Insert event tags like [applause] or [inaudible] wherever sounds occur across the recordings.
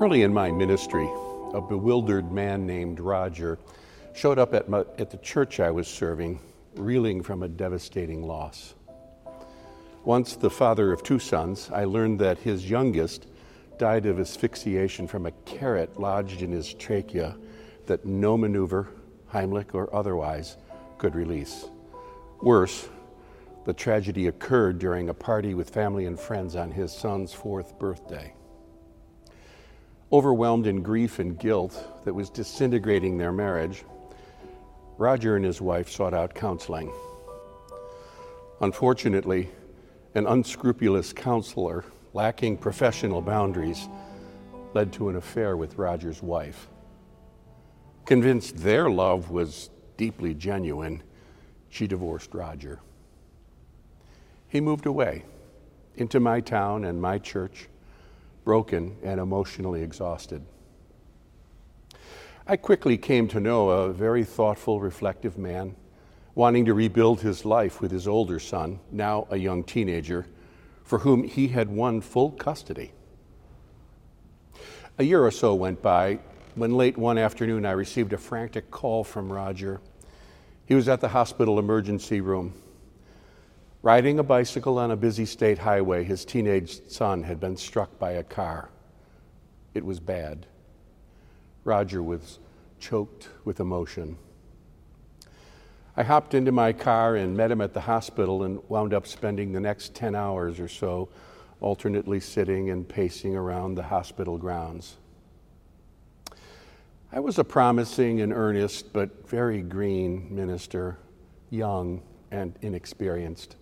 Early in my ministry, a bewildered man named Roger showed up at, my, at the church I was serving, reeling from a devastating loss. Once the father of two sons, I learned that his youngest died of asphyxiation from a carrot lodged in his trachea that no maneuver, Heimlich or otherwise, could release. Worse, the tragedy occurred during a party with family and friends on his son's fourth birthday. Overwhelmed in grief and guilt that was disintegrating their marriage, Roger and his wife sought out counseling. Unfortunately, an unscrupulous counselor lacking professional boundaries led to an affair with Roger's wife. Convinced their love was deeply genuine, she divorced Roger. He moved away into my town and my church, broken and emotionally exhausted. I quickly came to know a very thoughtful, reflective man, wanting to rebuild his life with his older son, now a young teenager, for whom he had won full custody. A year or so went by when late one afternoon I received a frantic call from Roger. He was at the hospital emergency room. Riding a bicycle on a busy state highway, his teenage son had been struck by a car. It was bad. Roger was choked with emotion. I hopped into my car and met him at the hospital and wound up spending the next 10 hours or so alternately sitting and pacing around the hospital grounds. I was a promising and earnest but very green minister, young and inexperienced.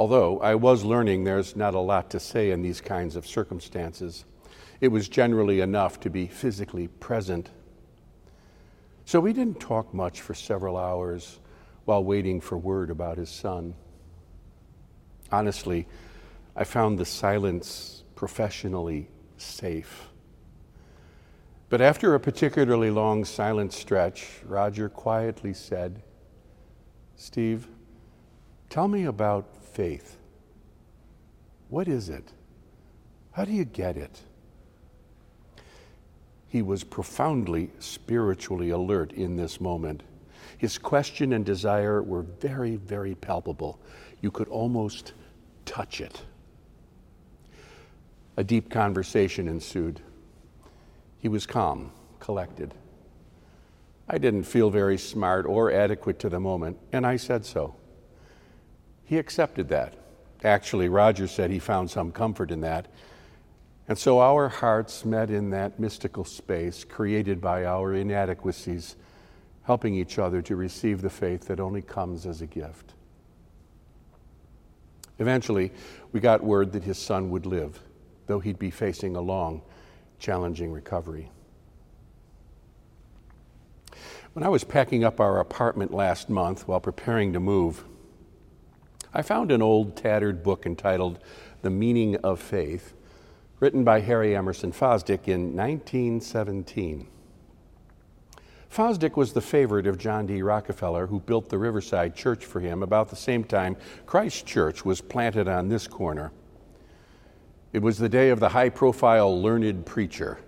Although I was learning there's not a lot to say in these kinds of circumstances, it was generally enough to be physically present. So we didn't talk much for several hours while waiting for word about his son. Honestly, I found the silence professionally safe. But after a particularly long silent stretch, Roger quietly said, Steve, tell me about faith. What is it? How do you get it? He was profoundly spiritually alert in this moment. His question and desire were very, very palpable. You could almost touch it. A deep conversation ensued. He was calm, collected. I didn't feel very smart or adequate to the moment, and I said so. He accepted that. Actually, Roger said he found some comfort in that. And so our hearts met in that mystical space created by our inadequacies, helping each other to receive the faith that only comes as a gift. Eventually, we got word that his son would live, though he'd be facing a long, challenging recovery. When I was packing up our apartment last month while preparing to move, I found an old tattered book entitled The Meaning of Faith, written by Harry Emerson Fosdick in 1917. Fosdick was the favorite of John D. Rockefeller, who built the Riverside Church for him about the same time Christ Church was planted on this corner. It was the day of the high profile learned preacher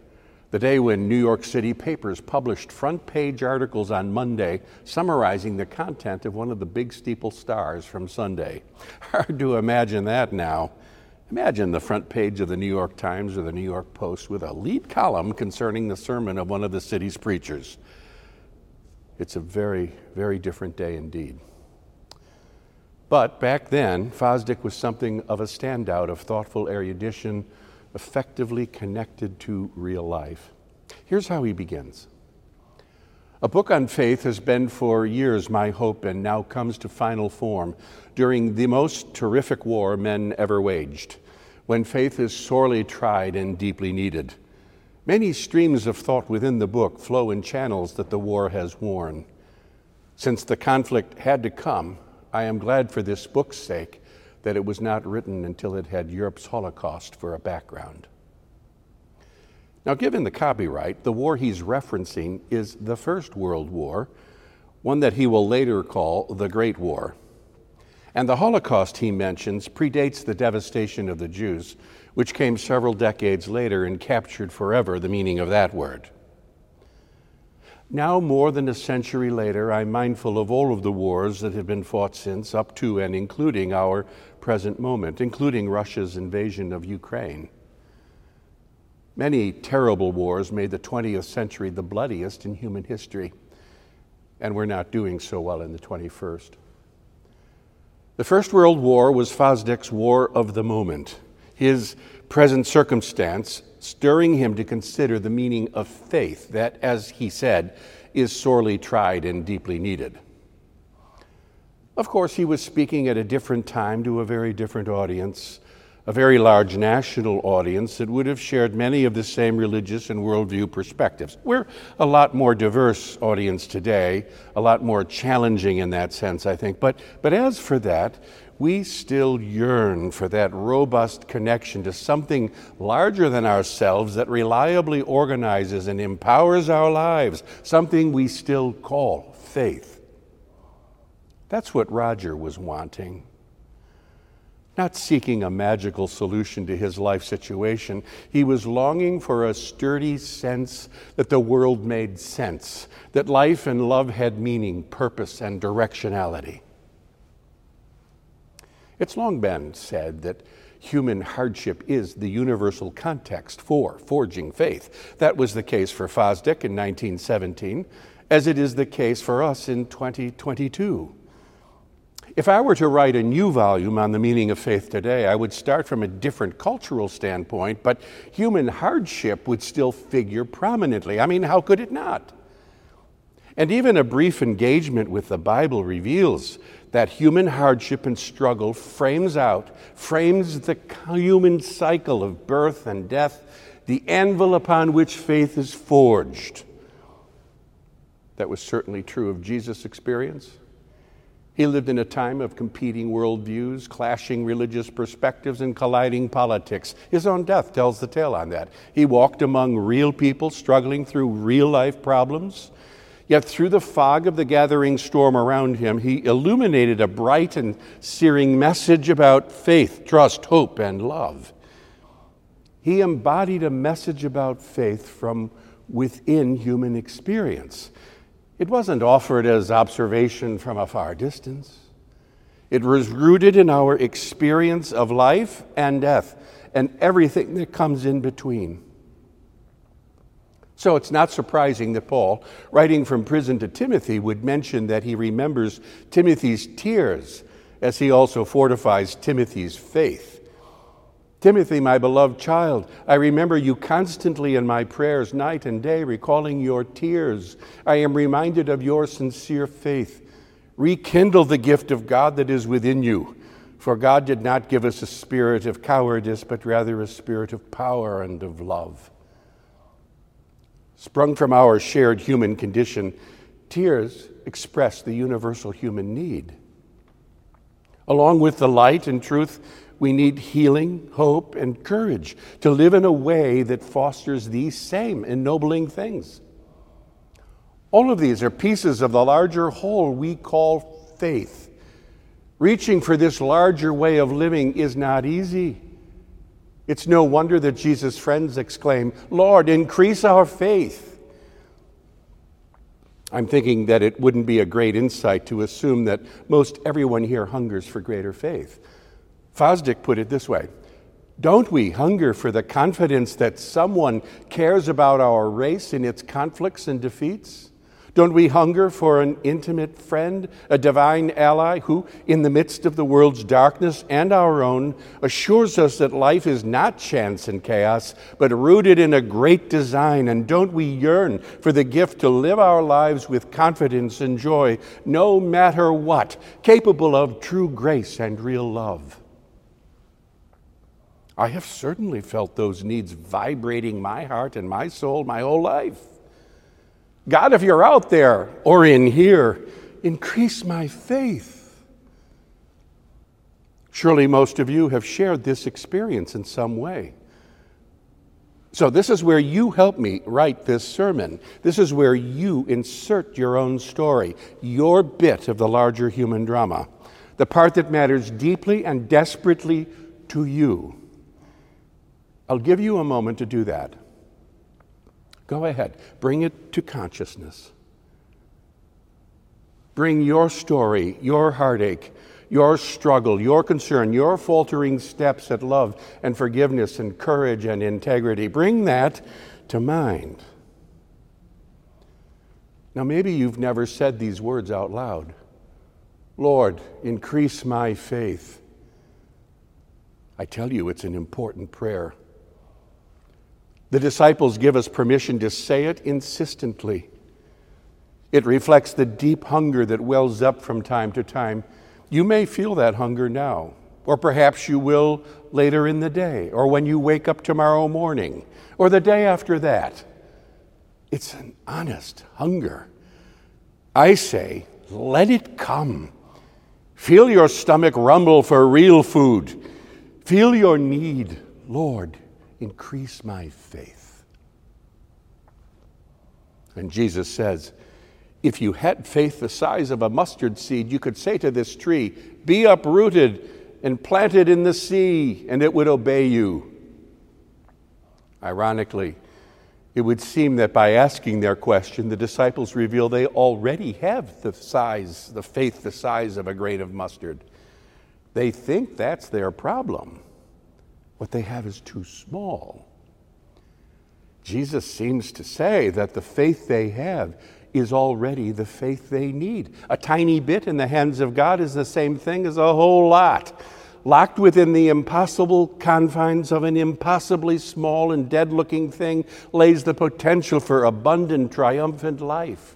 the day when New York City papers published front page articles on Monday summarizing the content of one of the big steeple stars from Sunday. [laughs] Hard to imagine that now. Imagine the front page of the New York Times or the New York Post with a lead column concerning the sermon of one of the city's preachers. It's a very, very different day indeed. But back then, Fosdick was something of a standout of thoughtful erudition effectively connected to real life. Here's how he begins. A book on faith has been for years my hope and now comes to final form during the most terrific war men ever waged, when faith is sorely tried and deeply needed. Many streams of thought within the book flow in channels that the war has worn. Since the conflict had to come, I am glad for this book's sake that it was not written until it had Europe's Holocaust for a background. Now, given the copyright, the war he's referencing is the First World War, one that he will later call the Great War. And the Holocaust he mentions predates the devastation of the Jews, which came several decades later and captured forever the meaning of that word. Now, more than a century later, I'm mindful of all of the wars that have been fought since, up to and including our present moment, including Russia's invasion of Ukraine. Many terrible wars made the 20th century the bloodiest in human history, and we're not doing so well in the 21st. The First World War was Fosdick's war of the moment, his present circumstance stirring him to consider the meaning of faith, that, as he said, is sorely tried and deeply needed. Of course, he was speaking at a different time to a very different audience a very large national audience that would have shared many of the same religious and worldview perspectives. We're a lot more diverse audience today, a lot more challenging in that sense, I think. But, but as for that, we still yearn for that robust connection to something larger than ourselves that reliably organizes and empowers our lives, something we still call faith. That's what Roger was wanting not seeking a magical solution to his life situation. He was longing for a sturdy sense that the world made sense, that life and love had meaning, purpose, and directionality. It's long been said that human hardship is the universal context for forging faith. That was the case for Fosdick in 1917, as it is the case for us in 2022. If I were to write a new volume on the meaning of faith today, I would start from a different cultural standpoint, but human hardship would still figure prominently. I mean, how could it not? And even a brief engagement with the Bible reveals that human hardship and struggle frames out, frames the human cycle of birth and death, the anvil upon which faith is forged. That was certainly true of Jesus' experience. He lived in a time of competing worldviews, clashing religious perspectives, and colliding politics. His own death tells the tale on that. He walked among real people struggling through real life problems. Yet, through the fog of the gathering storm around him, he illuminated a bright and searing message about faith, trust, hope, and love. He embodied a message about faith from within human experience. It wasn't offered as observation from a far distance. It was rooted in our experience of life and death and everything that comes in between. So it's not surprising that Paul, writing from prison to Timothy, would mention that he remembers Timothy's tears as he also fortifies Timothy's faith. Timothy, my beloved child, I remember you constantly in my prayers night and day, recalling your tears. I am reminded of your sincere faith. Rekindle the gift of God that is within you. For God did not give us a spirit of cowardice, but rather a spirit of power and of love. Sprung from our shared human condition, tears express the universal human need. Along with the light and truth we need healing, hope, and courage to live in a way that fosters these same ennobling things. All of these are pieces of the larger whole we call faith. Reaching for this larger way of living is not easy. It's no wonder that Jesus' friends exclaim, Lord, increase our faith. I'm thinking that it wouldn't be a great insight to assume that most everyone here hungers for greater faith. Fosdick put it this way Don't we hunger for the confidence that someone cares about our race in its conflicts and defeats? Don't we hunger for an intimate friend, a divine ally who, in the midst of the world's darkness and our own, assures us that life is not chance and chaos, but rooted in a great design? And don't we yearn for the gift to live our lives with confidence and joy, no matter what, capable of true grace and real love? I have certainly felt those needs vibrating my heart and my soul my whole life. God, if you're out there or in here, increase my faith. Surely most of you have shared this experience in some way. So, this is where you help me write this sermon. This is where you insert your own story, your bit of the larger human drama. the part that matters deeply and desperately to you. I'll give you a moment to do that. Go ahead, bring it to consciousness. Bring your story, your heartache, your struggle, your concern, your faltering steps at love and forgiveness and courage and integrity. Bring that to mind. Now, maybe you've never said these words out loud Lord, increase my faith. I tell you, it's an important prayer. The disciples give us permission to say it insistently. It reflects the deep hunger that wells up from time to time. You may feel that hunger now, or perhaps you will later in the day, or when you wake up tomorrow morning, or the day after that. It's an honest hunger. I say, let it come. Feel your stomach rumble for real food. Feel your need. Lord, increase my faith. And Jesus says, if you had faith the size of a mustard seed, you could say to this tree, Be uprooted and planted in the sea, and it would obey you. Ironically, it would seem that by asking their question, the disciples reveal they already have the size, the faith the size of a grain of mustard. They think that's their problem. What they have is too small. Jesus seems to say that the faith they have is already the faith they need. A tiny bit in the hands of God is the same thing as a whole lot. Locked within the impossible confines of an impossibly small and dead looking thing lays the potential for abundant, triumphant life.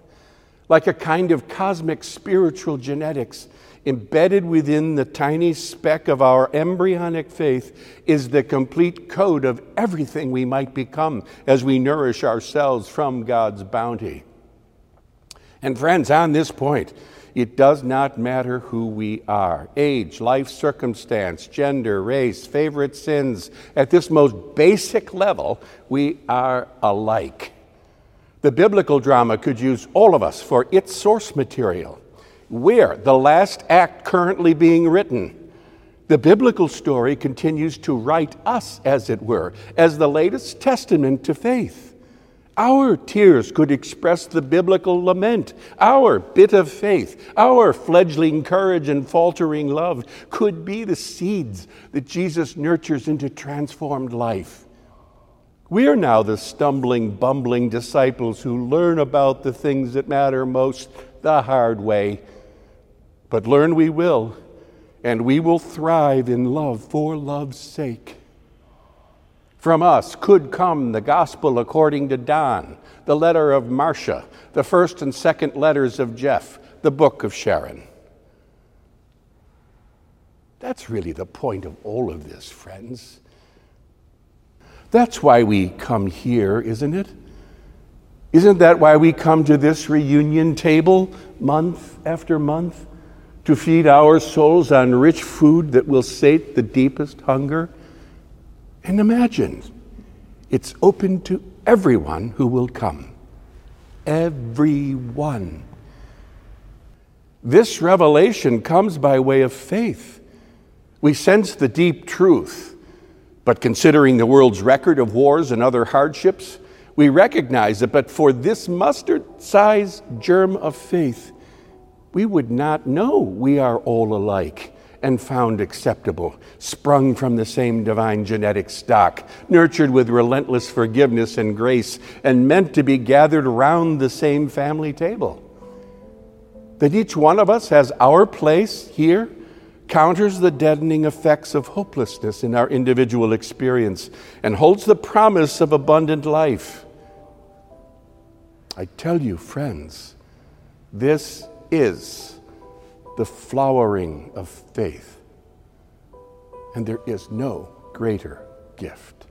Like a kind of cosmic spiritual genetics, embedded within the tiny speck of our embryonic faith is the complete code of everything we might become as we nourish ourselves from God's bounty. And friends, on this point, it does not matter who we are age, life circumstance, gender, race, favorite sins. At this most basic level, we are alike. The biblical drama could use all of us for its source material. We're the last act currently being written. The biblical story continues to write us, as it were, as the latest testament to faith. Our tears could express the biblical lament. Our bit of faith, our fledgling courage and faltering love could be the seeds that Jesus nurtures into transformed life. We are now the stumbling, bumbling disciples who learn about the things that matter most the hard way. But learn we will, and we will thrive in love for love's sake. From us could come the gospel according to Don, the letter of Marcia, the first and second letters of Jeff, the book of Sharon. That's really the point of all of this, friends. That's why we come here, isn't it? Isn't that why we come to this reunion table month after month? To feed our souls on rich food that will sate the deepest hunger? And imagine, it's open to everyone who will come. Everyone. This revelation comes by way of faith. We sense the deep truth, but considering the world's record of wars and other hardships, we recognize that but for this mustard sized germ of faith, we would not know we are all alike and found acceptable, sprung from the same divine genetic stock, nurtured with relentless forgiveness and grace, and meant to be gathered around the same family table. That each one of us has our place here counters the deadening effects of hopelessness in our individual experience and holds the promise of abundant life. I tell you, friends, this is the flowering of faith. And there is no greater gift.